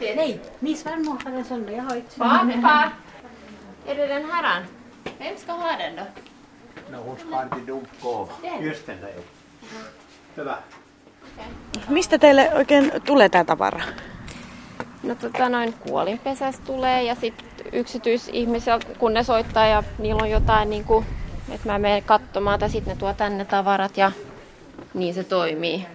Nej, min svärmor har en sån och jag har inte Pappa! Är det den här? Vem ska ha den då? No, hon ska inte dunkkaa. Just den där. Hyvä. Mistä teille oikein tulee tämä tavara? No tota noin kuolinpesästä tulee ja sitten yksityisihmisiltä, kun ne soittaa ja niillä on jotain niin kuin, että mä menen katsomaan tai sitten ne tuo tänne tavarat ja niin se toimii.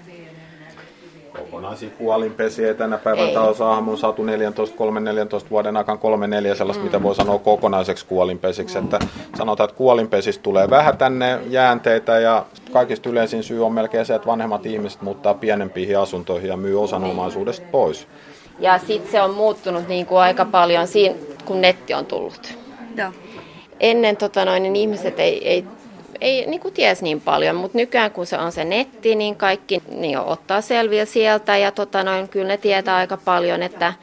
Kokonaisia kuolinpesiä ei tänä päivänä Ei. talousaamu on saatu 14, 3, 14 vuoden aikaan 3, 4 sellaista, mm. mitä voi sanoa kokonaiseksi kuolinpesiksi. Että sanotaan, että kuolinpesistä tulee vähän tänne jäänteitä ja kaikista yleisin syy on melkein se, että vanhemmat ihmiset muuttaa pienempiin asuntoihin ja myy osan omaisuudesta pois. Ja sitten se on muuttunut niin kuin aika paljon siinä, kun netti on tullut. Joo. Ennen tota noin, niin ihmiset ei, ei, ei niin kuin ties niin paljon, mutta nykyään kun se on se netti, niin kaikki niin ottaa selviä sieltä ja tota noin, kyllä ne tietää aika paljon, että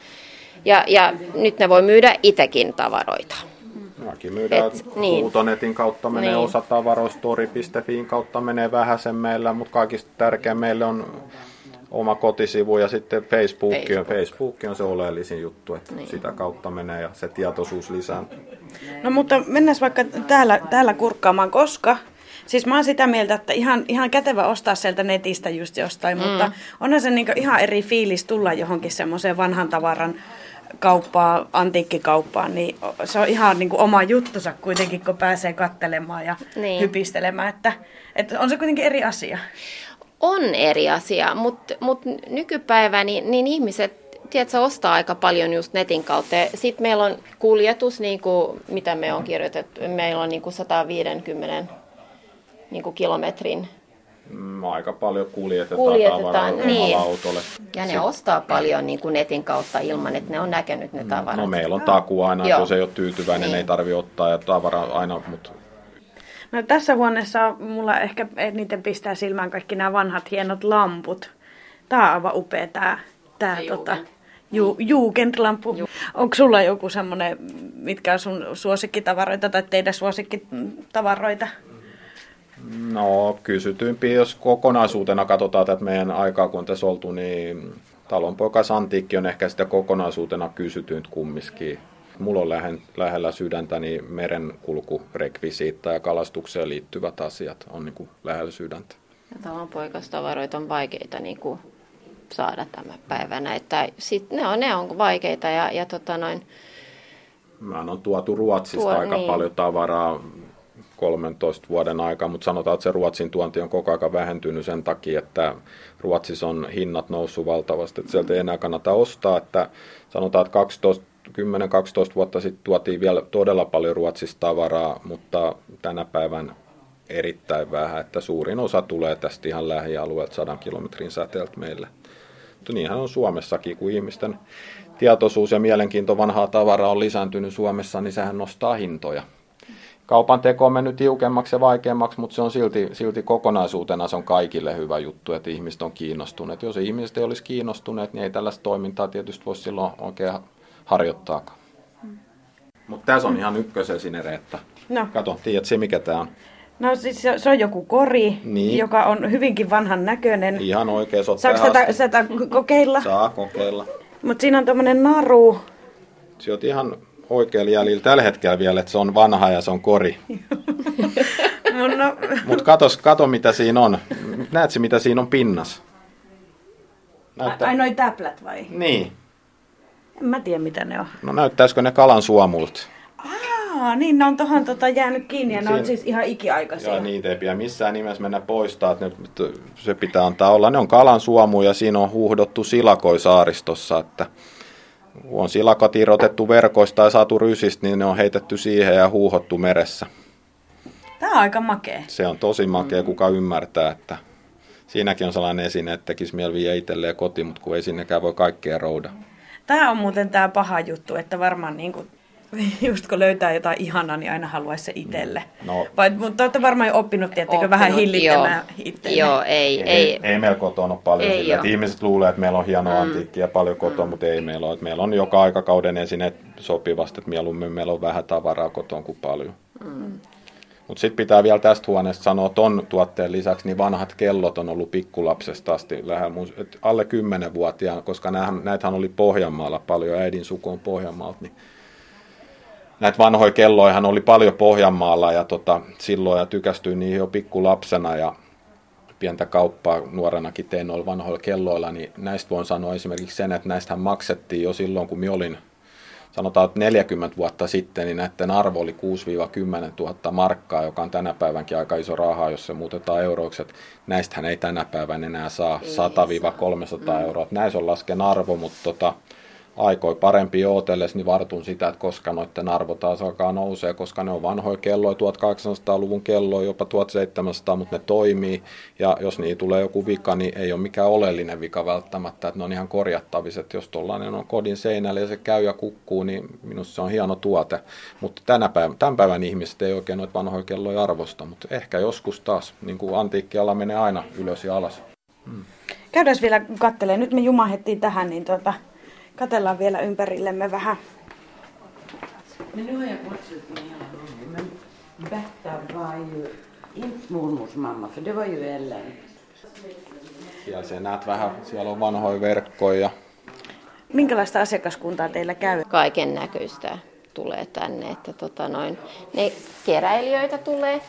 ja, ja nyt ne voi myydä itsekin tavaroita. Mäkin myydään Et, niin. Huutonetin kautta menee Niin. osa tavaroista, tori.fiin kautta menee vähäsen meillä, mutta kaikista tärkein meille on oma kotisivu ja sitten Facebook. Facebook, Facebook. Facebook on se oleellisin juttu, että niin. sitä kautta menee ja se tietoisuus lisääntyy. No mutta mennään vaikka täällä, täällä kurkkaamaan, koska siis mä oon sitä mieltä, että ihan, ihan kätevä ostaa sieltä netistä just jostain, mm. mutta onhan se niinku ihan eri fiilis tulla johonkin semmoiseen vanhan tavaran kauppaan, antiikkikauppaan, niin se on ihan niinku oma juttusa kuitenkin, kun pääsee kattelemaan ja niin. Niin. hypistelemään, että, että on se kuitenkin eri asia. On eri asia, mutta mut nykypäivä niin, niin ihmiset tiedätkö, ostaa aika paljon just netin kautta. Sitten meillä on kuljetus, niin kuin, mitä me on kirjoitettu, meillä on niin kuin 150 niin kuin kilometrin. Mm, aika paljon kuljetetaan, Kuljetetaan, tavaraa niin. autolle. Ja ne ostaa paljon niin kuin netin kautta ilman, että ne on näkenyt ne tavarat. No meillä on takuu aina, Joo. jos ei ole tyytyväinen, niin. ei Niin. tarvi ottaa ja tavara aina, mutta No tässä huoneessa on- mulla ehkä eniten pistää silmään kaikki nämä vanhat hienot lamput. Tää on aivan upea tää, tää Se tota, Jugend. ju, Jugendlampu. Onko sulla joku semmonen, mitkä on sun suosikkitavaroita tai teidän suosikkitavaroita? no kysytyimpiä, jos kokonaisuutena katsotaan tätä meidän aikaa, kun on tässä oltu, niin talonpoikas antiikki on ehkä sitä kokonaisuutena kysytyintä kumminkin. Mulla on lähen, lähellä sydäntäni merenkulkurekvisiitta ja kalastukseen liittyvät asiat on niin kuin lähellä sydäntä. Ja talonpoikastavaroita on vaikeita niin kuin saada tämän päivänä. Että sit ne, on, ne on vaikeita ja, ja tota noin, Mä on tuotu Ruotsista Tuo- aika niin. paljon tavaraa 13 vuoden aikaa, mutta sanotaan, että se Ruotsin tuonti on koko ajan vähentynyt sen takia, että Ruotsissa on hinnat noussut valtavasti, että sieltä ei enää kannata ostaa, että sanotaan, että 12 10-12 vuotta sitten tuotiin vielä todella paljon Ruotsista tavaraa, mutta tänä päivän erittäin vähän, että suurin osa tulee tästä ihan lähialueelta 100 kilometrin säteeltä meille. Mutta niinhän on Suomessakin, kun ihmisten tietoisuus ja mielenkiinto vanhaa tavaraa on lisääntynyt Suomessa, niin sehän nostaa hintoja. Kaupan teko on mennyt tiukemmaksi ja vaikeammaksi, mutta se on silti, silti kokonaisuutena se on kaikille hyvä juttu, että ihmiset on kiinnostuneet. Jos ihmiset ei olisi kiinnostuneet, niin ei tällaista toimintaa tietysti voisi silloin oikein harjoittaakaan. Mutta tässä on ihan ykkösesine, että No. kato, tiedätkö mikä tämä on? No siis se, se on joku kori, Niin. joka on hyvinkin vanhan näköinen. Ihan oikein se Saanko tätä, tätä kokeilla? Saa kokeilla. Mutta siinä on tämmöinen naru. Se on ihan oikealla jäljellä tällä hetkellä vielä, että se on vanha ja se on kori. No, Mutta kato, kato mitä siinä on. Näetkö mitä siinä on pinnas? ai noi täplät vai? Niin. En mä tiedä mitä ne on. No näyttäisikö ne kalan suomulta? Aa, niin ne on tohon tota jäänyt kiinni ja ne on Siinä- siis ihan ikiaikaisia. Joo, niitä ei pidä missään nimessä mennä poistaa. että Ne, se pitää antaa olla. Ne on kalan suomu ja siinä on huuhdottu silakoi saaristossa, että kun on silakat irrotettu verkoista ja saatu rysistä, niin ne on heitetty siihen ja huuhottu meressä. Tää on aika makea. Se on tosi makea, kuka ymmärtää, että siinäkin on sellainen esine, että tekisi mieli viedä itselleen kotiin, mutta kun ei sinnekään voi kaikkea rouda. Tää on muuten tää paha juttu, että varmaan niinku, just kun löytää jotain ihanaa, niin aina haluaisi se itselle. No. Vai, mutta te olette varmaan jo oppinut, tiettekö, vähän hillittämään joo. itselle. Joo, ei, Ei, ei. ei meillä kotona ole paljon Ei sillä, että ihmiset luulee, että meillä on hienoa mm. antiikkia paljon kotona, mutta ei meillä ole. Että meillä on joka aikakauden esineet sopivasti, että mieluummin meillä on vähän tavaraa kotona kuin paljon. Mm. Mutta sitten pitää vielä tästä huoneesta sanoa ton tuotteen lisäksi, niin vanhat kellot on ollut pikkulapsesta asti alle 10-vuotiaan, koska näitähän oli Pohjanmaalla paljon, äidin suku on Pohjanmaalta, niin näitä vanhoja kelloihan oli paljon Pohjanmaalla ja tota, silloin ja tykästyin niihin jo pikkulapsena ja pientä kauppaa nuorenakin tein noilla vanhoilla kelloilla, niin näistä voin sanoa esimerkiksi sen, että näistä maksettiin jo silloin, kun minä olin sanotaan, että 40 vuotta sitten, niin näiden arvo oli 6-10 000 markkaa, joka on tänä päivänkin aika iso rahaa, jos se muutetaan euroiksi. Näistähän ei tänä päivänä enää saa 100-300 mm. euroa. Näissä on lasken arvo, mutta tota, aikoi parempi ootelles, niin vartun sitä, että koska noiden arvo taas alkaa nousee, koska ne on vanhoja kelloja, 1800-luvun kelloja, jopa 1700, mutta ne toimii, ja jos niin tulee joku vika, niin ei ole mikään oleellinen vika välttämättä, että ne on ihan korjattaviset. Jos tuollainen on kodin seinällä ja se käy ja kukkuu, niin minusta se on hieno tuote, mutta tänä päivän, tämän päivän ihmiset ei oikein noita vanhoja kelloja arvosta, mutta ehkä joskus taas, niin kuin antiikkiala menee aina ylös ja alas. Hmm. Käydään vielä kattelee. Nyt me jumahettiin tähän, niin tuota, Katellaan vielä ympärillemme vähän. Men nu har jag bortsett med hela gången. Men Berta var ju inte mormors mamma, för det var ju Ellen. Siellä se näet vähän, siellä on vanhoja verkkoja. Minkälaista asiakaskuntaa teillä käy? Kaiken näköistä tulee tänne, että tota noin, ne keräilijöitä tulee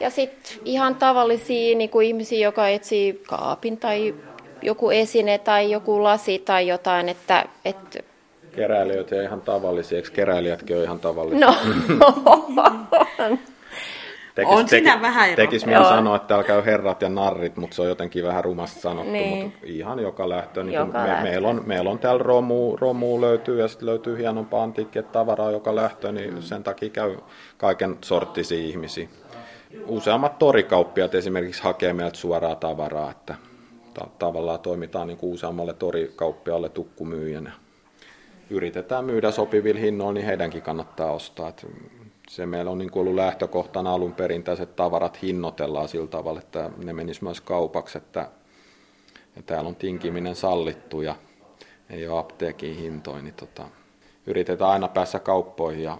ja sitten ihan tavallisia niin kuin ihmisiä, joka etsii kaapin tai joku esine tai joku lasi tai jotain, että... että Keräilijöitä ja ihan tavallisia, eikö keräilijätkin ole ihan tavallisia? No, tekis, on siinä teki, vähän ero. Tekis minä sanoa, että täällä käy herrat ja narrit, mutta se on jotenkin vähän rumasti sanottu, niin. mutta ihan joka lähtö. Niin joka me, lähtö. Meillä, on, meillä on täällä romu, romu löytyy ja sitten löytyy hienompaa antiikkia tavaraa joka lähtö, niin mm. sen takia käy kaiken sorttisia ihmisiä. Useammat torikauppiat esimerkiksi hakee meiltä suoraa tavaraa, että ta- tavallaan toimitaan niin kuin useammalle torikauppialle tukkumyyjänä. Yritetään myydä sopivilla hinnoilla, niin heidänkin kannattaa ostaa. Et se meillä on niin kuin ollut lähtökohtana alun perinteiset tavarat hinnoitellaan sillä tavalla, että ne menis myös kaupaksi, että ja täällä on tinkiminen sallittu ja ei ole apteekin hintoin, niin tota, yritetään aina päässä kauppoihin ja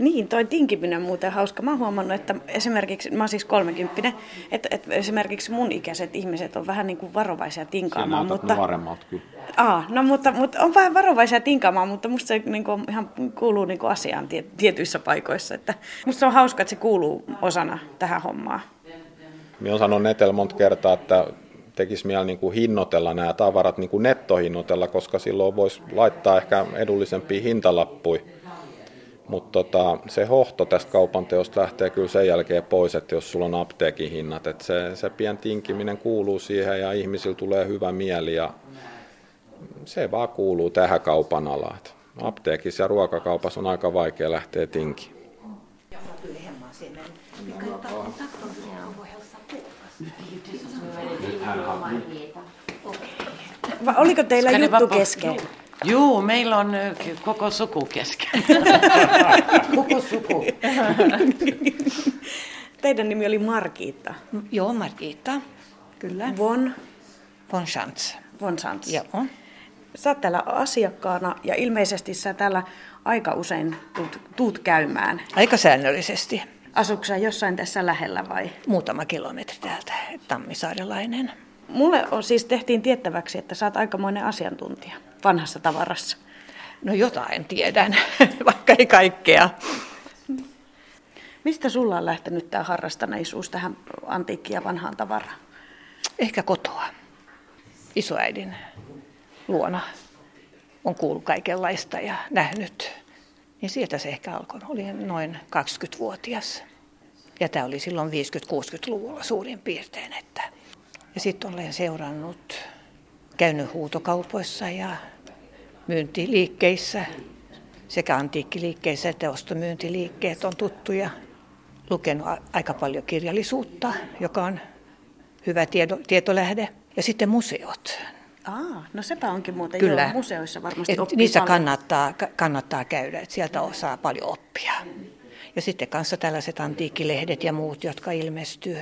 niin, toi tinkiminen on muuten hauska. Mä oon huomannut, että esimerkiksi, mä oon siis 30, että, että esimerkiksi mun ikäiset ihmiset on vähän niin kuin varovaisia tinkaamaan. Sinä mutta... nuoremmat kyllä. Aa, no mutta, mutta on vähän varovaisia tinkaamaan, mutta musta se niin kuin, ihan kuuluu niin kuin asiaan tietyissä paikoissa. Että musta se on hauska, että se kuuluu osana tähän hommaan. Minä olen sanonut Netel monta kertaa, että tekisi mieli niin kuin hinnoitella nämä tavarat, niin kuin nettohinnoitella, koska silloin voisi laittaa ehkä edullisempia hintalappuja mutta tota, se hohto tästä kaupan teosta lähtee kyllä sen jälkeen pois, että jos sulla on apteekin hinnat, että se, se pien tinkiminen kuuluu siihen ja ihmisillä tulee hyvä mieli ja se vaan kuuluu tähän kaupan alaan. Apteekissa ja ruokakaupassa on aika vaikea lähteä tinkiin. Oliko teillä juttu kesken? Joo, meillä on koko suku kesken. koko suku. Teidän nimi oli Margitta. Joo, Margitta. Kyllä. Von? Von Schantz. Von Schantz. Joo. Sä oot täällä asiakkaana ja ilmeisesti sä täällä aika usein tuut, tuut käymään. Aika säännöllisesti. Asuuko sä jossain tässä lähellä vai? Muutama kilometri täältä, Tammisaarelainen. Mulle on siis tehtiin tiettäväksi, että sä oot aikamoinen asiantuntija vanhassa tavarassa. No jotain tiedän, vaikka ei kaikkea. Mistä sulla on lähtenyt tämä harrastaneisuus tähän antiikkiin ja vanhaan tavaraan? Ehkä kotoa. Isoäidin luona on kuullut kaikenlaista ja nähnyt. Niin sieltä se ehkä alkoi. Olin noin 20-vuotias. Ja tämä oli silloin 50-60-luvulla suurin piirtein. Että ja sitten olen seurannut, käynyt huutokaupoissa ja myyntiliikkeissä, sekä antiikkiliikkeissä että ostomyyntiliikkeet on tuttuja. Lukenut aika paljon kirjallisuutta, joka on hyvä tieto, tietolähde. Ja sitten museot. Aa, no sepä onkin muuten Kyllä. Joo, museoissa varmasti Et Niissä kannattaa, kannattaa käydä, että sieltä osaa paljon oppia. Ja sitten kanssa tällaiset antiikkilehdet ja muut, jotka ilmestyy.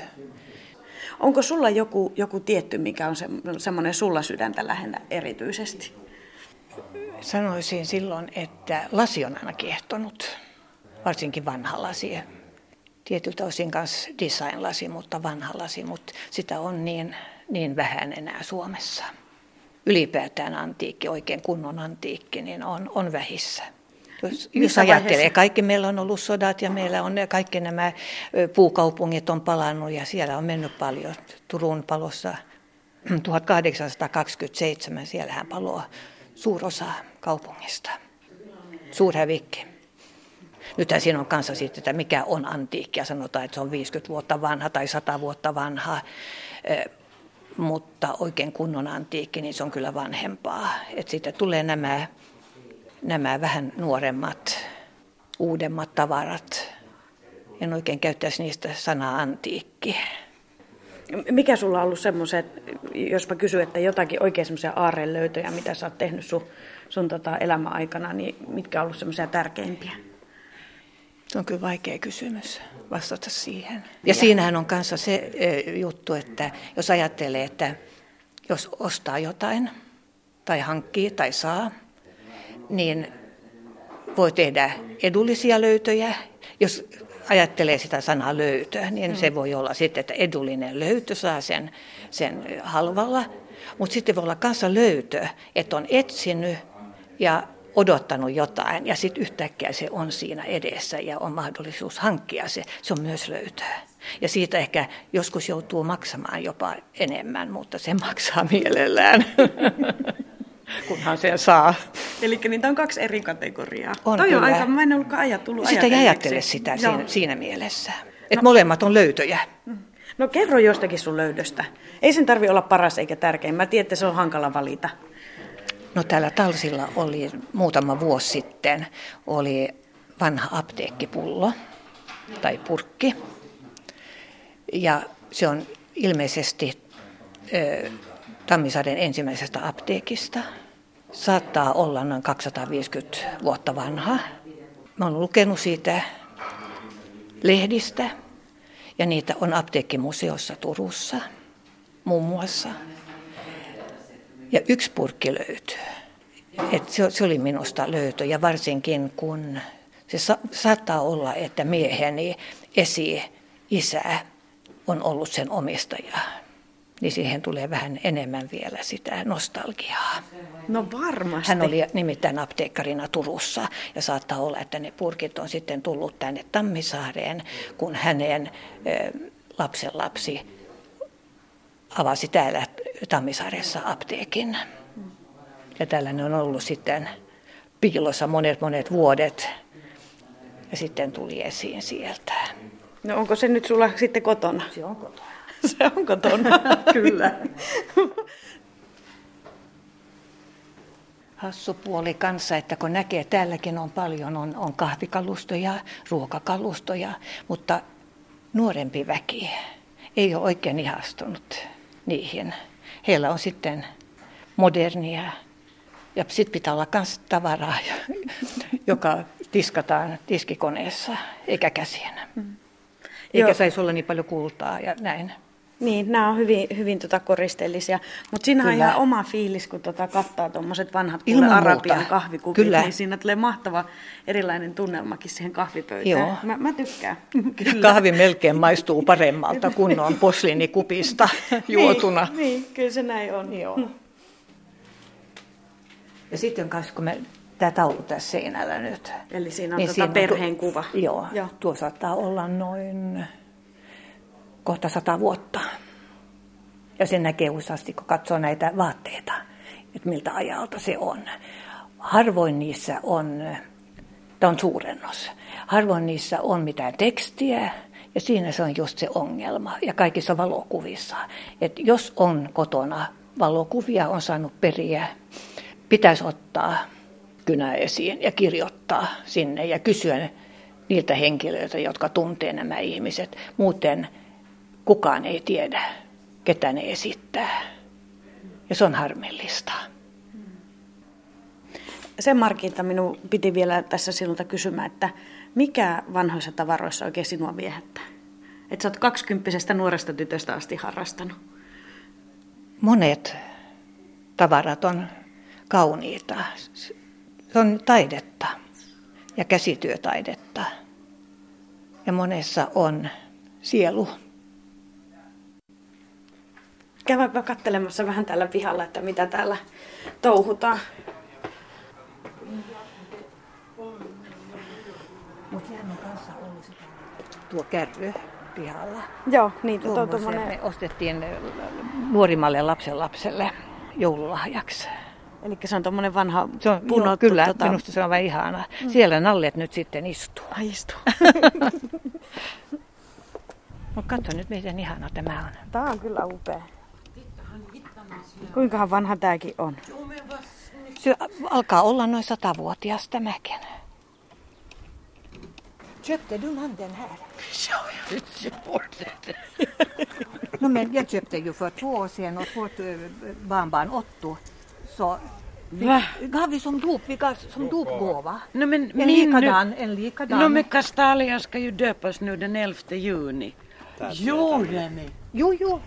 Onko sulla joku, joku tietty, mikä on se, semmoinen sulla sydäntä lähinnä erityisesti? Sanoisin silloin, että lasi on aina kiehtonut, varsinkin vanha lasi. tietyltä osin kanssa designlasi, mutta vanha lasi, mutta sitä on niin, niin vähän enää Suomessa. Ylipäätään antiikki, oikein kunnon antiikki, niin on, on vähissä. Jos, jos ajattelee, vaiheessa? kaikki meillä on ollut sodat ja meillä on kaikki nämä puukaupungit on palannut ja siellä on mennyt paljon. Turun palossa 1827, siellähän paloa suurosa kaupungista. Suurhävikki. Nythän siinä on kanssa sitten, että mikä on antiikki ja sanotaan, että se on 50 vuotta vanha tai 100 vuotta vanha. Mutta oikein kunnon antiikki, niin se on kyllä vanhempaa. Että sitten tulee nämä, nämä vähän nuoremmat, uudemmat tavarat. En oikein käyttäisi niistä sanaa antiikki. Mikä sulla on ollut semmoiset, jos mä kysyn, että jotakin oikein semmoisia aarrelöytöjä, mitä sä oot tehnyt sun, sun tota elämäaikana, niin mitkä on ollut semmoisia tärkeimpiä? Se on kyllä vaikea kysymys vastata siihen. Ja, ja siinähän on kanssa se juttu, että jos ajattelee, että jos ostaa jotain tai hankkii tai saa, niin voi tehdä edullisia löytöjä. Jos ajattelee sitä sanaa löytö, niin mm. se voi olla sitten, että edullinen löytö saa sen, sen halvalla. Mutta sitten voi olla kanssa löytö, että on etsinyt ja odottanut jotain ja sitten yhtäkkiä se on siinä edessä ja on mahdollisuus hankkia se. Se on myös löytöä. Ja siitä ehkä joskus joutuu maksamaan jopa enemmän, mutta se maksaa mielellään, kunhan sen saa. Eli niitä on kaksi eri kategoriaa. On Toi on aika, mä en ollutkaan ajatellut Sitä ei ajattele sitä siinä, siinä mielessä. Että no. molemmat on löytöjä. No kerro jostakin sun löydöstä. Ei sen tarvi olla paras eikä tärkein. Mä tiedän, että se on hankala valita. No täällä Talsilla oli muutama vuosi sitten oli vanha apteekkipullo tai purkki. Ja se on ilmeisesti ö, Tammisaden ensimmäisestä apteekista. Saattaa olla noin 250 vuotta vanha. Mä olen lukenut siitä lehdistä ja niitä on apteekkimuseossa Turussa muun muassa. Ja yksi purkki löytyy. Et se, se oli minusta löytö ja varsinkin kun se sa- saattaa olla, että mieheni esi-isä on ollut sen omistaja, niin siihen tulee vähän enemmän vielä sitä nostalgiaa. No varmasti. Hän oli nimittäin apteekkarina Turussa ja saattaa olla, että ne purkit on sitten tullut tänne Tammisaareen, kun hänen lapsen lapsi avasi täällä Tammisaaressa apteekin. Ja tällainen on ollut sitten piilossa monet monet vuodet ja sitten tuli esiin sieltä. No onko se nyt sulla sitten kotona? Se on kotona. se on kotona, kyllä. Hassu puoli kanssa, että kun näkee, että täälläkin on paljon, on, on kahvikalustoja, ruokakalustoja, mutta nuorempi väki ei ole oikein ihastunut niihin. Heillä on sitten modernia ja sitten pitää olla myös tavaraa, joka tiskataan tiskikoneessa eikä käsien. Mm. Eikä Joo. saisi olla niin paljon kultaa ja näin. Niin, nämä on hyvin, hyvin tota koristeellisia. Mutta siinä on ihan oma fiilis, kun tota kattaa tuommoiset vanhat Arabian kahvikupit, Kyllä. niin siinä tulee mahtava erilainen tunnelmakin siihen kahvipöytään. Joo. Mä, mä tykkään. Kyllä. Kahvi melkein maistuu paremmalta kun on posliinikupista juotuna. Niin, niin, kyllä se näin on. Joo. Ja sitten kanssa, kun me tämä taulu tässä seinällä nyt. Eli siinä on niin tota siinä perheen tu- kuva. Joo, joo, tuo saattaa olla noin kohta sata vuotta. Ja sen näkee useasti, kun katsoo näitä vaatteita, että miltä ajalta se on. Harvoin niissä on, tämä on suurennos, harvoin niissä on mitään tekstiä, ja siinä se on just se ongelma. Ja kaikissa valokuvissa. Että jos on kotona valokuvia, on saanut periä, pitäisi ottaa kynä esiin ja kirjoittaa sinne ja kysyä niiltä henkilöiltä, jotka tuntee nämä ihmiset. Muuten kukaan ei tiedä, ketä ne esittää. Ja se on harmillista. Sen Markinta minun piti vielä tässä sinulta kysymään, että mikä vanhoissa tavaroissa oikein sinua viehättää? Että sä oot kaksikymppisestä nuoresta tytöstä asti harrastanut. Monet tavarat on kauniita. Se on taidetta ja käsityötaidetta. ja monessa on sielu. Käydäänpä katselemassa vähän täällä pihalla, että mitä täällä touhutaan. Mutta on kanssa ollut sitä. Tuo kärry pihalla. Joo, niin tuo Tuommoisen tommonen, me ostettiin nuorimmalle lapsen lapselle joululahjaksi. eli se on tuommoinen vanha Se on, punottu. joo, kyllä, tota, minusta se on vain ihana. Mm. Siellä nallet nyt sitten istuu. Ai istuu. Mutta katso nyt, miten ihana tämä on. Tää on kyllä upea. Kuinkahan vanha tääkin on? Se alkaa olla noin satavuotias tämäkin. Köpte du man den här? No men jag köpte ju för två år sedan åt vårt eh, barnbarn Otto. Så Va? gav vi som dop, vi gav som dopgåva. No, men En min nu- likadan, en likadan. No men Castalia ska ju döpas nu den 11 juni. Gjorde ni? Jo, jo.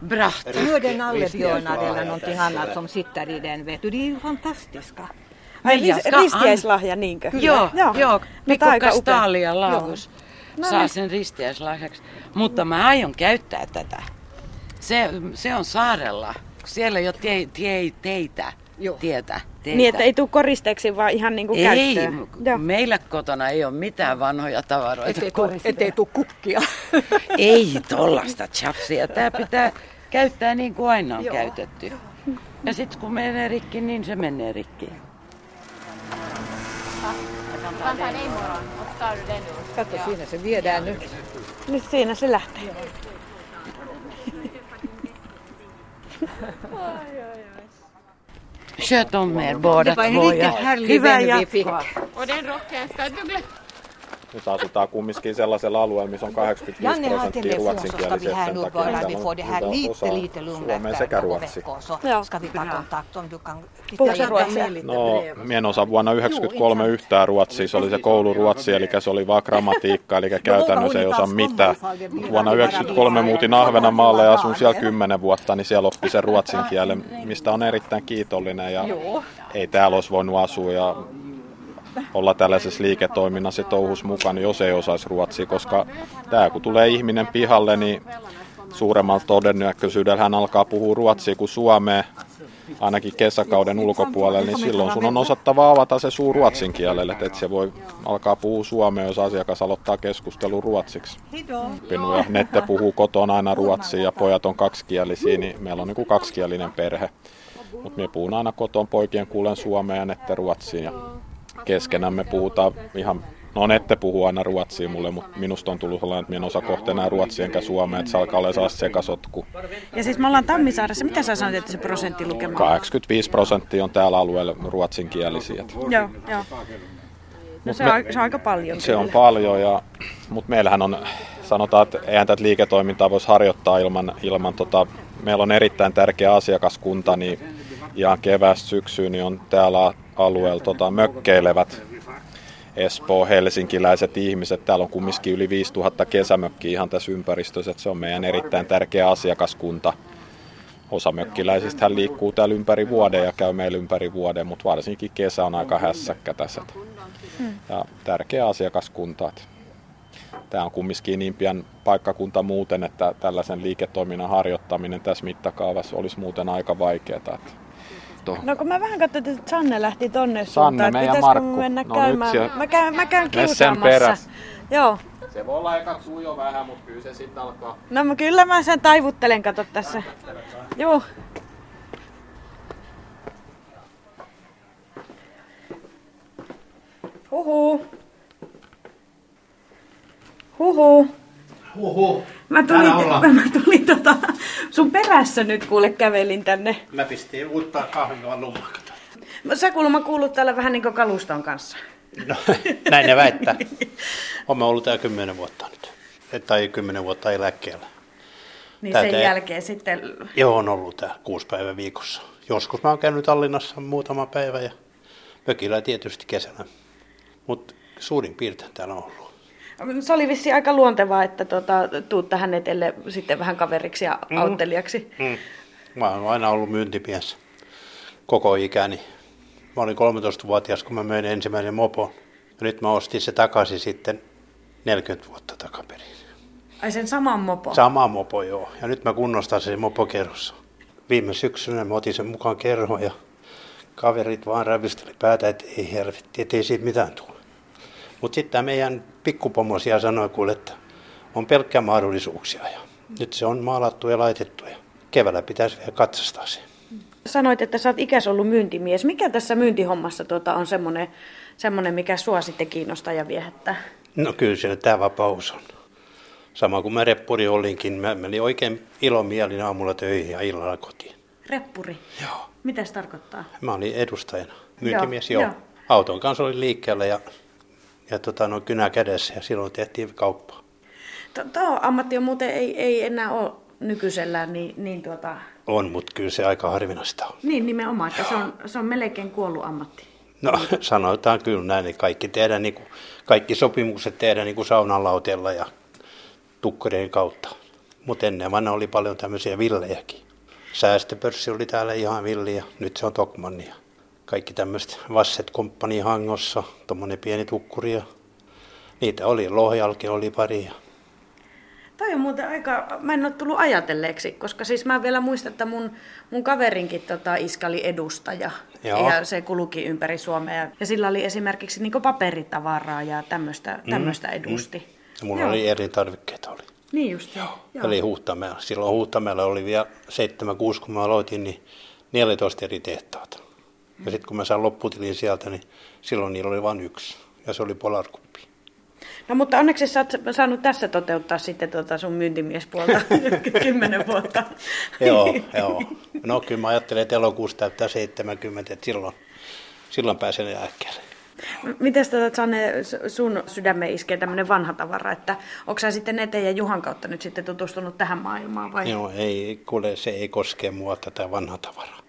Bra. Nu är det nallebjörnar eller någonting annat som sitter i den, vet du. Det är ju fantastiska. Ai ristiäislahja niinkö? Joo, joo. joo. No, Pikku upea. Castalia Laavus saa sen ristiäislahjaksi. Mutta mä aion käyttää tätä. Se, se on saarella. Siellä ei ole tie, tie, teitä, Joo. tietä. Teitä. Niin, että ei tule koristeeksi, vaan ihan niinku ei, käyttöön. Joo. meillä kotona ei ole mitään vanhoja tavaroita. Ettei tuu, ettei tuu kukkia. Ei tollasta chapsia. Tämä pitää käyttää niin kuin aina on käytetty. Ja sitten kun menee rikki, niin se menee rikki. Katso, siinä se viedään nyt. Nyt siinä se lähtee. Sköt om er båda Det var en två. riktigt ja. härlig Hyvää vän vi fick. jatkoa. Och den rocken ska du glömma. Nyt asutaan kumminkin sellaisella alueella, missä on 85 Janne har prosenttia ruotsinkielisiä. nu takia bara vi får on det här lite, osa lite lugnare sekä på ruotsi. veckor så Joo. ska vi ta kontakt om du kan Puhutaan titta ruotsia. No, mien osa vuonna 1993 yhtään ruotsia, se oli se kouluruotsi, eli se oli vaan grammatiikka, eli käytännössä ei osaa mitään. Vuonna 1993 muutin Ahvenanmaalle ja asun siellä 10 vuotta, niin siellä oppi sen ruotsin kielen, mistä on erittäin kiitollinen ja ei täällä olisi voinut asua ja olla tällaisessa liiketoiminnassa touhus mukana, jos ei osaisi ruotsia, koska tämä kun tulee ihminen pihalle, niin suuremmalla todennäköisyydellä hän alkaa puhua ruotsia kuin suomea, ainakin kesäkauden ulkopuolella, niin silloin sun on osattava avata se suu ruotsin kielelle, että et se voi alkaa puhua suomea, jos asiakas aloittaa keskustelun ruotsiksi. Oppinut ja Nette puhuu kotona aina ruotsia ja pojat on kaksikielisiä, niin meillä on niin kuin kaksikielinen perhe. Mutta me puhun aina koton poikien kuulen suomea ja Nette ruotsia ja keskenään me puhutaan ihan No Nette puhuu aina ruotsia mulle, mutta minusta on tullut sellainen, että minä en osaa kohta enää ruotsia enkä suomea, että se alkaa olla sellaista sekasotku. Ja siis me ollaan Tammisaaressa. Mitä sä sanoit, että se prosenttilukema on? 85 prosenttia on täällä alueella ruotsinkielisiä. Joo, joo. No se, me- on, se on aika paljon. Se on kyllä. paljon, ja, mutta meillähän on, sanotaan, että eihän tätä liiketoimintaa voisi harjoittaa ilman, ilman tota, meillä on erittäin tärkeä asiakaskunta, niin ihan keväästä syksyyn niin on täällä alueella tota, mökkeilevät Espoo, helsinkiläiset ihmiset. Täällä on kumminkin yli 5000 kesämökkiä ihan tässä ympäristössä, että se on meidän erittäin tärkeä asiakaskunta. Osa mökkiläisistä liikkuu täällä ympäri vuoden ja käy meillä ympäri vuoden, mutta varsinkin kesä on aika hässäkkä tässä. Ja tärkeä asiakaskunta. Tämä on kumminkin niin pian paikkakunta muuten, että tällaisen liiketoiminnan harjoittaminen tässä mittakaavassa olisi muuten aika vaikeaa. Että No kun mä vähän katsoin, että Sanne lähti tonne Sanne, suuntaan, että meidän pitäisikö Markku. mun mennä No käymään. siellä- Mä käyn, mä käyn kiusaamassa. Joo. Se voi olla eka sujo vähän, mutta kyllä se sitten alkaa. No mä kyllä mä sen taivuttelen, kato tässä. Joo. Huhu. Huhu. Mä tulin, ollaan. mä tulin tota, sun perässä nyt kuule kävelin tänne. Mä pistin uutta kahvin lummakata. Sä kuulemma kuulut täällä vähän niin kuin kaluston kanssa. No, näin ne väittää. Olen ollut täällä kymmenen vuotta nyt. Tai kymmenen vuotta eläkkeellä. Niin Täältä sen ei- jälkeen sitten... Joo, on ollut täällä kuusi päivää viikossa. Joskus mä oon käynyt Tallinnassa muutama päivä ja mökillä tietysti kesällä. Mutta suurin piirtein täällä on ollut. Se oli vissi aika luontevaa, että tota, tuut tähän etelle sitten vähän kaveriksi ja Mm. auttelijaksi. Mm. Mä oon aina ollut myyntimies koko ikäni. Mä olin 13-vuotias, kun mä möin ensimmäisen mopon. Ja nyt mä ostin se takaisin sitten 40 vuotta takaperin. Ai sen saman mopo? Sama mopo, joo. Ja nyt mä kunnostan sen mopokerhossa. Viime syksynä mä otin sen mukaan kerhoon ja kaverit vaan rävisteli päätä, että ei hervetti, ettei siitä mitään tule. Mutta sitten tämä meidän pikkupomosia sanoi kuule, että on pelkkä mahdollisuuksia. Ja nyt se on maalattu ja laitettu ja keväällä pitäisi vielä katsastaa se. Sanoit, että sä oot ikäs ollut myyntimies. Mikä tässä myyntihommassa tuota on semmoinen, semmoinen, mikä sua sitten kiinnostaa ja viehättää? No kyllä se tämä vapaus on. Sama kuin mä reppuri olinkin, mä menin oikein ilomielin aamulla töihin ja illalla kotiin. Reppuri? Joo. Mitä se tarkoittaa? Mä olin edustajana, myyntimies Joo, joo. joo. Auton kanssa oli liikkeellä ja, ja tota, no, kynä kädessä ja silloin tehtiin kauppaa. Tuo ammatti on muuten ei, ei enää ole nykyisellään niin, niin, tuota, On, mutta kyllä se aika harvinaista on. niin nimenomaan, että se on, se on melkein kuollut ammatti. No sanotaan kyllä näin, että kaikki, tehdään, niin kuin, kaikki sopimukset tehdään niin kuin saunan lauteella ja tukkurien kautta. Mutta ennen vanha oli paljon tämmöisiä villejäkin. Säästöpörssi oli täällä ihan villi ja nyt se on Tokmanni. Kaikki tämmöiset Vasset Company Hangossa, tuommoinen pieni tukkuri ja niitä oli. Lohjalki oli pari ja Toi on muuten aika, mä en ole tullut ajatelleeksi, koska siis mä vielä muistan, että mun, mun kaverinkin tota, iska oli edustaja. Joo. Ja se kuluki ympäri Suomea. Ja, sillä oli esimerkiksi niin paperitavaraa ja tämmöistä tämmöistä edusti. ja mulla Joo. oli eri tarvikkeita oli. Niin just joo. joo. Eli Huhtamäellä. Silloin Huhtamäellä oli vielä 7-6, kun mä aloitin, niin 14 eri tehtaata. Ja sitten kun mä sain lopputilin sieltä, niin silloin niillä oli vain yksi. Ja se oli Polarkuppi. No mutta onneksi sä oot saanut tässä toteuttaa sitten tuota sun myyntimiespuolta kymmenen vuotta. joo, joo. No kyllä mä ajattelen, että elokuussa täyttää 70, että silloin, silloin pääsen eläkkeelle. Miten tota, Sanne, sun sydäme iskee tämmöinen vanha tavara, että onko sä sitten Nete ja Juhan kautta nyt sitten tutustunut tähän maailmaan vai Joo, ei, kuule, se ei koske mua tätä vanha tavaraa.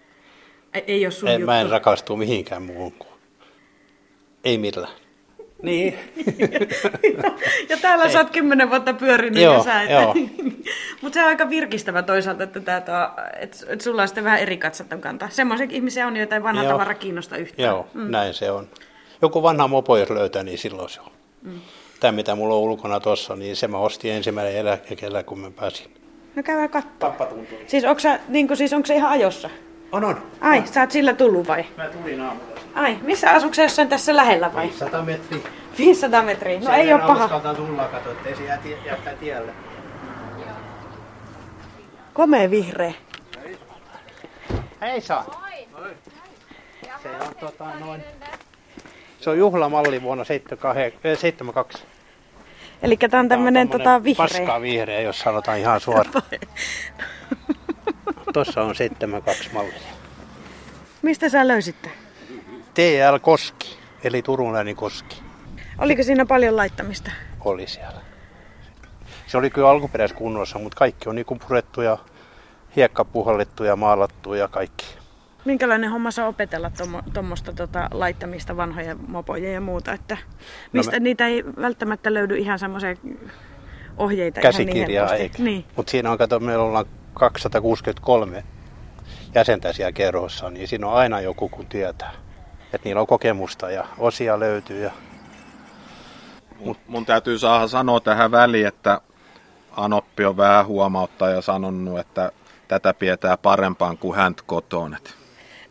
Ei, ei ole sun En, juttu? mä en rakastu mihinkään muuhun kuin. Ei millään. Niin. ja täällä sä oot kymmenen vuotta pyörinyt Joo, ja sä et... Mutta se on aika virkistävä toisaalta, että, tää, tuo, että, että sulla on sitten vähän eri katsaton kanta. Semmoisia ihmisiä on, joita ei vanha Joo. tavara kiinnosta yhtään. Joo, mm. näin se on. Joku vanha mopo, jos löytää, niin silloin se on. Mm. Tämä, mitä mulla on ulkona tuossa, niin se mä ostin ensimmäinen eläkkeellä, kun mä pääsin. No käydään tuntui. Siis onko, sä, niin kuin, siis onko se ihan ajossa? On, on. Ai, sä oot sillä tullut vai? Mä tulin aamulla. Ai, missä sä jossain tässä lähellä vai? 100 metriä. 500 metriä. No ei ole paha. Uskaltaa tulla, katso, ettei se jää jättää tielle. Komea vihreä. Hei saa. Se on tota noin. Se on juhlamalli vuonna 78 eh, 72. Eli tää on on tota, vihreä. Paskaa vihreä, jos sanotaan ihan suoraan. Tuossa on 72 mallia. Mistä sä löysitte? TL Koski, eli Turunläänin Koski, Oliko siinä paljon laittamista? oli siellä. Se oli kyllä alkuperäiskunnossa, mutta kaikki on niinku purettu ja hiekka puhallettu ja maalattu ja kaikki. Minkälainen homma saa opetella tuommoista tota, laittamista, vanhoja mopoja ja muuta? Että mistä me- niitä ei välttämättä löydy ihan semmoisia ohjeita ihan niin Käsikirjaa eikä. Niin. Mutta siinä on, kato, meillä ollaan 263 jäsentä siellä kerhossa, niin siinä on aina joku, kun tietää. Että niillä on kokemusta ja osia löytyy. Ja... Mun, mun täytyy saada sanoa tähän väliin, että Anoppi on vähän huomauttaa ja sanonut, että tätä pidetään parempaan kuin hän kotoon. Et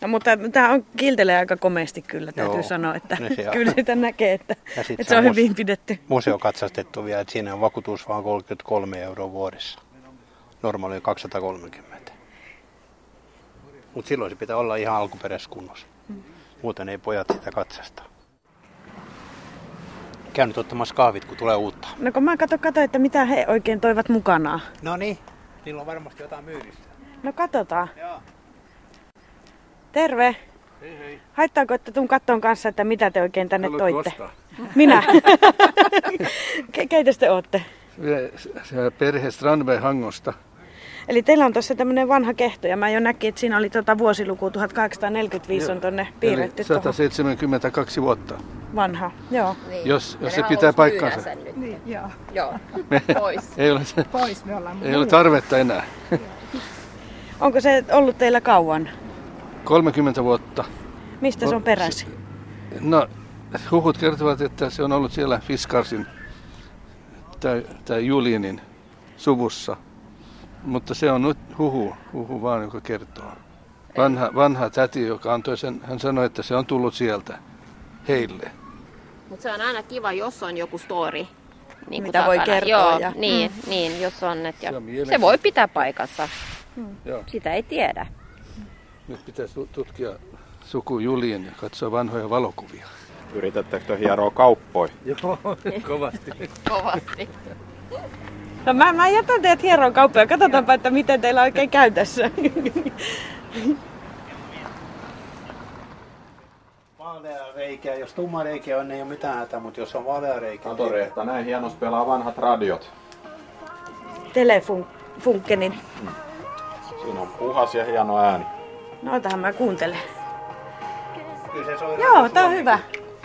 No, mutta tämä on kiltelee aika komeasti kyllä, täytyy Joo. sanoa, että on. kyllä sitä näkee, että, että se on hyvin pidetty. Museo katsastettu vielä, että siinä on vakuutus vaan 33 euroa vuodessa. Normaali on 230. Mutta silloin se pitää olla ihan alkuperäiskunnossa. Muuten ei pojat sitä katsasta. Käyn nyt ottamassa kahvit, kun tulee uutta. No kun mä katso, katso, että mitä he oikein toivat mukanaan. No niin, niillä on varmasti jotain myydistä. No katsotaan. Joo. Terve. Hei hei. Haittaako, että tuun kattoon kanssa, että mitä te oikein tänne Haluatko toitte? ostaa? Minä. Ke- keitä te olette? Se- se perhe Strandberg Hangosta. Eli teillä on tuossa tämmöinen vanha kehto ja mä jo näkin, että siinä oli tuota vuosiluku 1845 on tonne piirretty Eli tuohon 172 vuotta. vanha. Joo. Niin. Jos- jos se pitää sen nyt. Niin, joo. Joo, pois. Ei ole, se, Pois me ollaan. ei ole tarvetta enää. Onko se ollut teillä kauan? 30 vuotta. Mistä se on peräisin? No, huhut kertovat, että se on ollut siellä Fiskarsin tämä, tämä Julinin suvussa. Mutta se on nyt huhu, huhu vaan, joka kertoo. Vanha, vanha täti, joka antoi sen, hän sanoi, että se on tullut sieltä heille. Mutta se on aina kiva, jos on joku story. Niin Mitä voi kertoa Joo, ja- niin, niin, jos on. Et, ja Se on se voi pitää paikassa. Joo. Sitä ei tiedä. Nyt pitäisi tu- tutkia suku Julien ja katsoa vanhoja valokuvia. Yritättekö hieroa kauppoja? Joo, kovasti. Kovasti. No mä, mä jätän teidät hieroon kauppoja. Katsotaanpa, että miten teillä oikein käy tässä. Vaalea reikä, jos tumma reikä on, ei ole mitään hätää, mutta jos on vaalea reikä, Kato Reetta, näin hienosti pelaa vanhat radiot. Telefunkkeni. Siinä on puhas ja hieno ääni. No tähän mä kuuntelen. kyllä se soi Joo, tää on hyvä.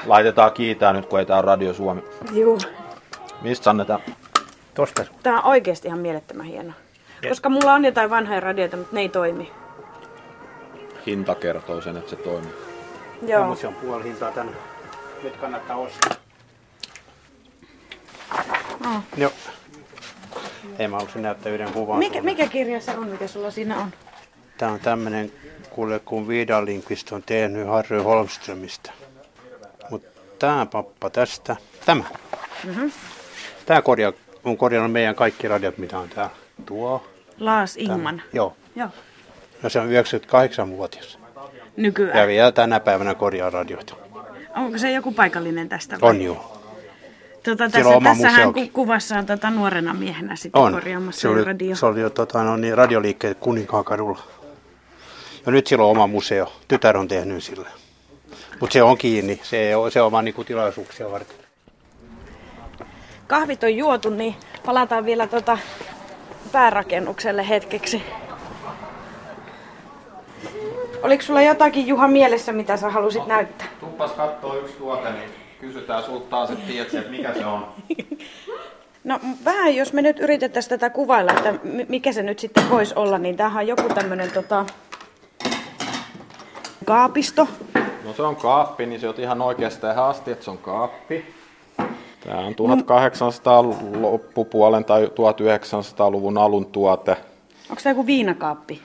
Laitetaan kiitää nyt, kun ei tää ole Radio Suomi. Juu. Mistä annetaan? Tosta sun. Tää on oikeesti ihan mielettömän hieno. Koska mulla on jotain vanhoja radioita, mutta ne ei toimi. Hinta kertoo sen, että se toimii. Joo. Semmoisia on puoli hintaa tänne. Nyt kannattaa ostaa. Oh. Joo. Ei mä halusin näyttää yhden kuvan. Mikä, sulle. mikä kirja se on, mikä sulla siinä on? Tää on tämmönen, kuule kun Vidal Lindqvist on tehnyt Harry Holmströmistä. Mut tää pappa tästä, tämä. Mhm. Tää korjaa, on korjannut meidän kaikki radiot, mitä on täällä. Tuo. Laas Ingman. Joo. Joo. No se on 98-vuotias. Nykyään. Ja vielä tänä päivänä korjaa radioita. Onko se joku paikallinen tästä? vai? On juu. Tota, tässä, tässähän ku, kuvassa on tota nuorena miehenä sitten On. korjaamassa Se oli, radio. se oli jo tota, no, niin, radioliikkeet Kuninkaankadulla. Ja nyt sillä on oma museo. Tytär on tehnyt sille. Mutta se on kiinni. Se on, se on vaan niinku tilaisuuksia varten. Kahvit on juotu, niin palataan vielä tota päärakennukselle hetkeksi. Oliko sulla jotakin Juha mielessä, mitä sä halusit näyttää? Tuppas kattoo yksi tuote, niin kysytään sulta taas, että tiedät, että mikä se on. No vähän, jos me nyt yritettäisiin tätä kuvailla, että mi- mikä se nyt sitten voisi olla, niin tämähän on joku tämmöinen tota, kaapisto. No se on kaappi, niin se on ihan oikeasti tähän asti, että se on kaappi. Tämä on 1800 loppupuolen tai 1900-luvun alun tuote. Onko tämä joku viinakaappi?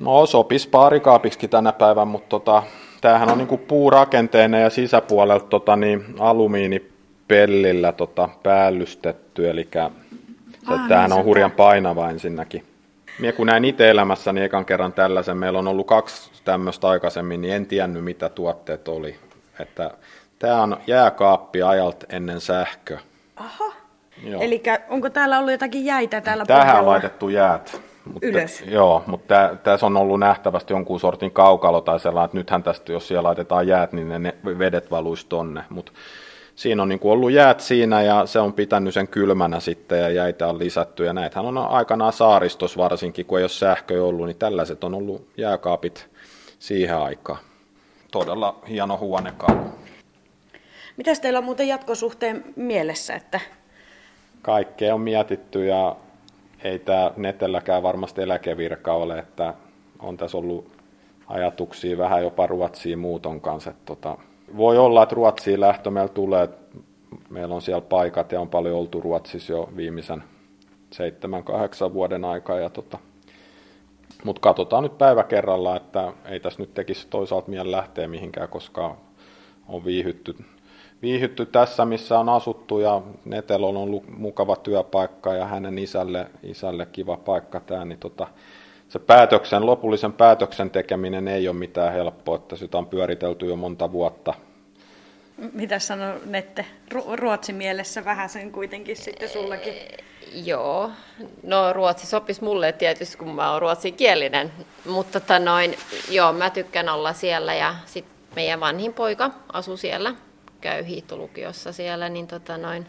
No sopisi paarikaapiksi tänä päivänä, mutta tota, tämähän on niinku puurakenteinen ja sisäpuolelta tota, niin, alumiinipellillä tota, päällystetty, eli se, Ah, tämähän niin on se hurjan painava ensinnäkin. Mie kun näin itse elämässäni ekan kerran tällaisen, meillä on ollut kaksi tämmöistä aikaisemmin, niin en tiennyt mitä tuotteet oli. Että tämä on jääkaappi ajalta ennen sähkö. Aha. Joo. Eli onko täällä ollut jotakin jäitä täällä Tähän on pohjalla? laitettu jäät. Mutta, Ylös. Joo, mutta tä, tässä on ollut nähtävästi jonkun sortin kaukalo tai sellainen, että nythän tästä, jos siellä laitetaan jäät, niin ne, ne vedet valuisi tonne. Mutta siinä on niin ollut jäät siinä ja se on pitänyt sen kylmänä sitten ja jäitä on lisätty. Ja näitähän on aikanaan saaristos varsinkin, kun ei ole sähköä ollut, niin tällaiset on ollut jääkaapit siihen aikaan. Todella hieno huonekalu. Mitäs teillä on muuten jatkosuhteen mielessä, että Kaikkea on mietitty ja ei tämä netelläkään varmasti eläkevirka ole, että on tässä ollut ajatuksia vähän jopa Ruotsiin muuton kanssa. Tota, voi olla, että Ruotsiin lähtö meillä tulee. Meillä on siellä paikat ja on paljon oltu Ruotsissa jo viimeisen seitsemän, kahdeksan vuoden aikaa. Ja tota, mutta katsotaan nyt päivä kerrallaan, että ei tässä nyt tekisi toisaalta mielen lähteä mihinkään, koska on viihytty, viihytty tässä, missä on asuttu ja Netel on ollut mukava työpaikka ja hänen isälle, isälle kiva paikka tämä, niin tota, se päätöksen, lopullisen päätöksen tekeminen ei ole mitään helppoa, että sitä on pyöritelty jo monta vuotta. mitä sanoo Nette? Ru- Ruotsin mielessä vähän sen kuitenkin sitten sullakin. Joo, no ruotsi sopisi mulle tietysti, kun mä oon ruotsinkielinen, mutta tota noin, joo, mä tykkään olla siellä ja sit meidän vanhin poika asuu siellä, käy hiihtolukiossa siellä, niin tota noin,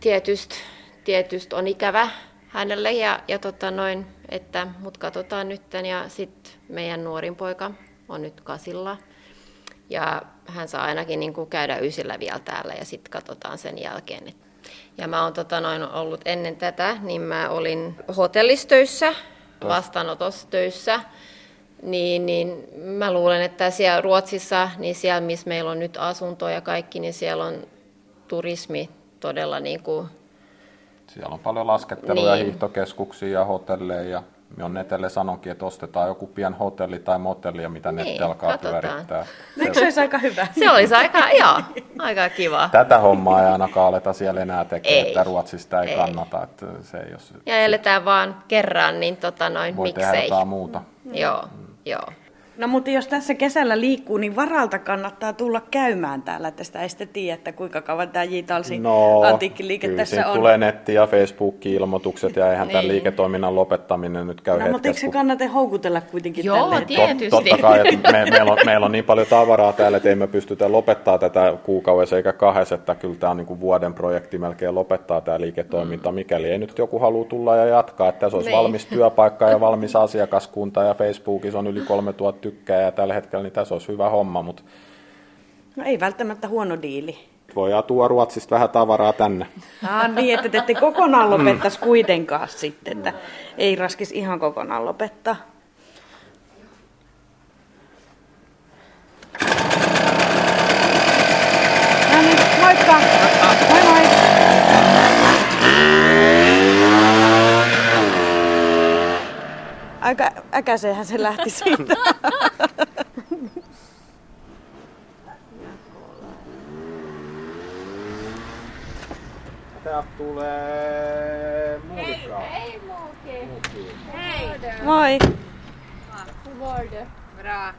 tietysti, tietysti on ikävä hänelle ja, ja tota noin, että mut katsotaan nytten ja sitten meidän nuorin poika on nyt kasilla ja hän saa ainakin niin kuin käydä ysillä vielä täällä ja sitten katsotaan sen jälkeen. Ja mä oon tota noin ollut ennen tätä, niin mä olin hotellistöissä, vastaanotossa töissä. Niin, niin mä luulen, että siellä Ruotsissa, niin siellä missä meillä on nyt asunto ja kaikki, niin siellä on turismi todella niin kuin Siellä on paljon lasketteluja, Niin. hiihtokeskuksia ja hotelleja. Ja me on netelle sanonkin, että ostetaan joku pien hotelli tai motelli, ja mitä Niin, netti alkaa katsotaan. pyörittää. Eikö se olisi aika hyvä? Se olisi aika, joo, aika kiva. Tätä hommaa ei ainakaan aleta siellä enää tekemään, Ei. että Ruotsista ei, Ei. kannata. Että se ei jos Ja eletään vaan kerran, niin tota noin, voi tehdä miksei. jotain muuta. Joo, joo. No mutta jos tässä kesällä liikkuu, niin varalta kannattaa tulla käymään täällä, että sitä ei sitten tiedä, että kuinka kauan tämä J. Talsin No, antiikkiliike tässä on. tulee netti- ja Facebook-ilmoitukset ja eihän tämän Niin. liiketoiminnan lopettaminen nyt käy No mutta eikö se kannata houkutella kuitenkin Joo, että- tietysti. Totta kai, että me, meillä, on, meillä on niin paljon tavaraa täällä, että ei me pystytä lopettaa tätä kuukaudessa eikä kahdessa, että kyllä tämä on niin kuin vuoden projekti melkein lopettaa tämä liiketoiminta, mikäli ei nyt joku halua tulla ja jatkaa, että tässä olisi Niin. valmis työpaikka ja valmis asiakaskunta ja Facebookissa on yli 3000 tykkää ja tällä hetkellä niin tässä olisi hyvä homma, mutta No ei välttämättä huono diili. voidaan tuoda Ruotsista vähän tavaraa tänne. Ah, niin, että te ette kokonaan lopettaisi kuitenkaan sitten, että ei raskis ihan kokonaan lopettaa. No niin, moikka! Moi moi! Aika äkäiseenhän se lähti siitä. Täältä tulee muulikaa. Moi! Bra.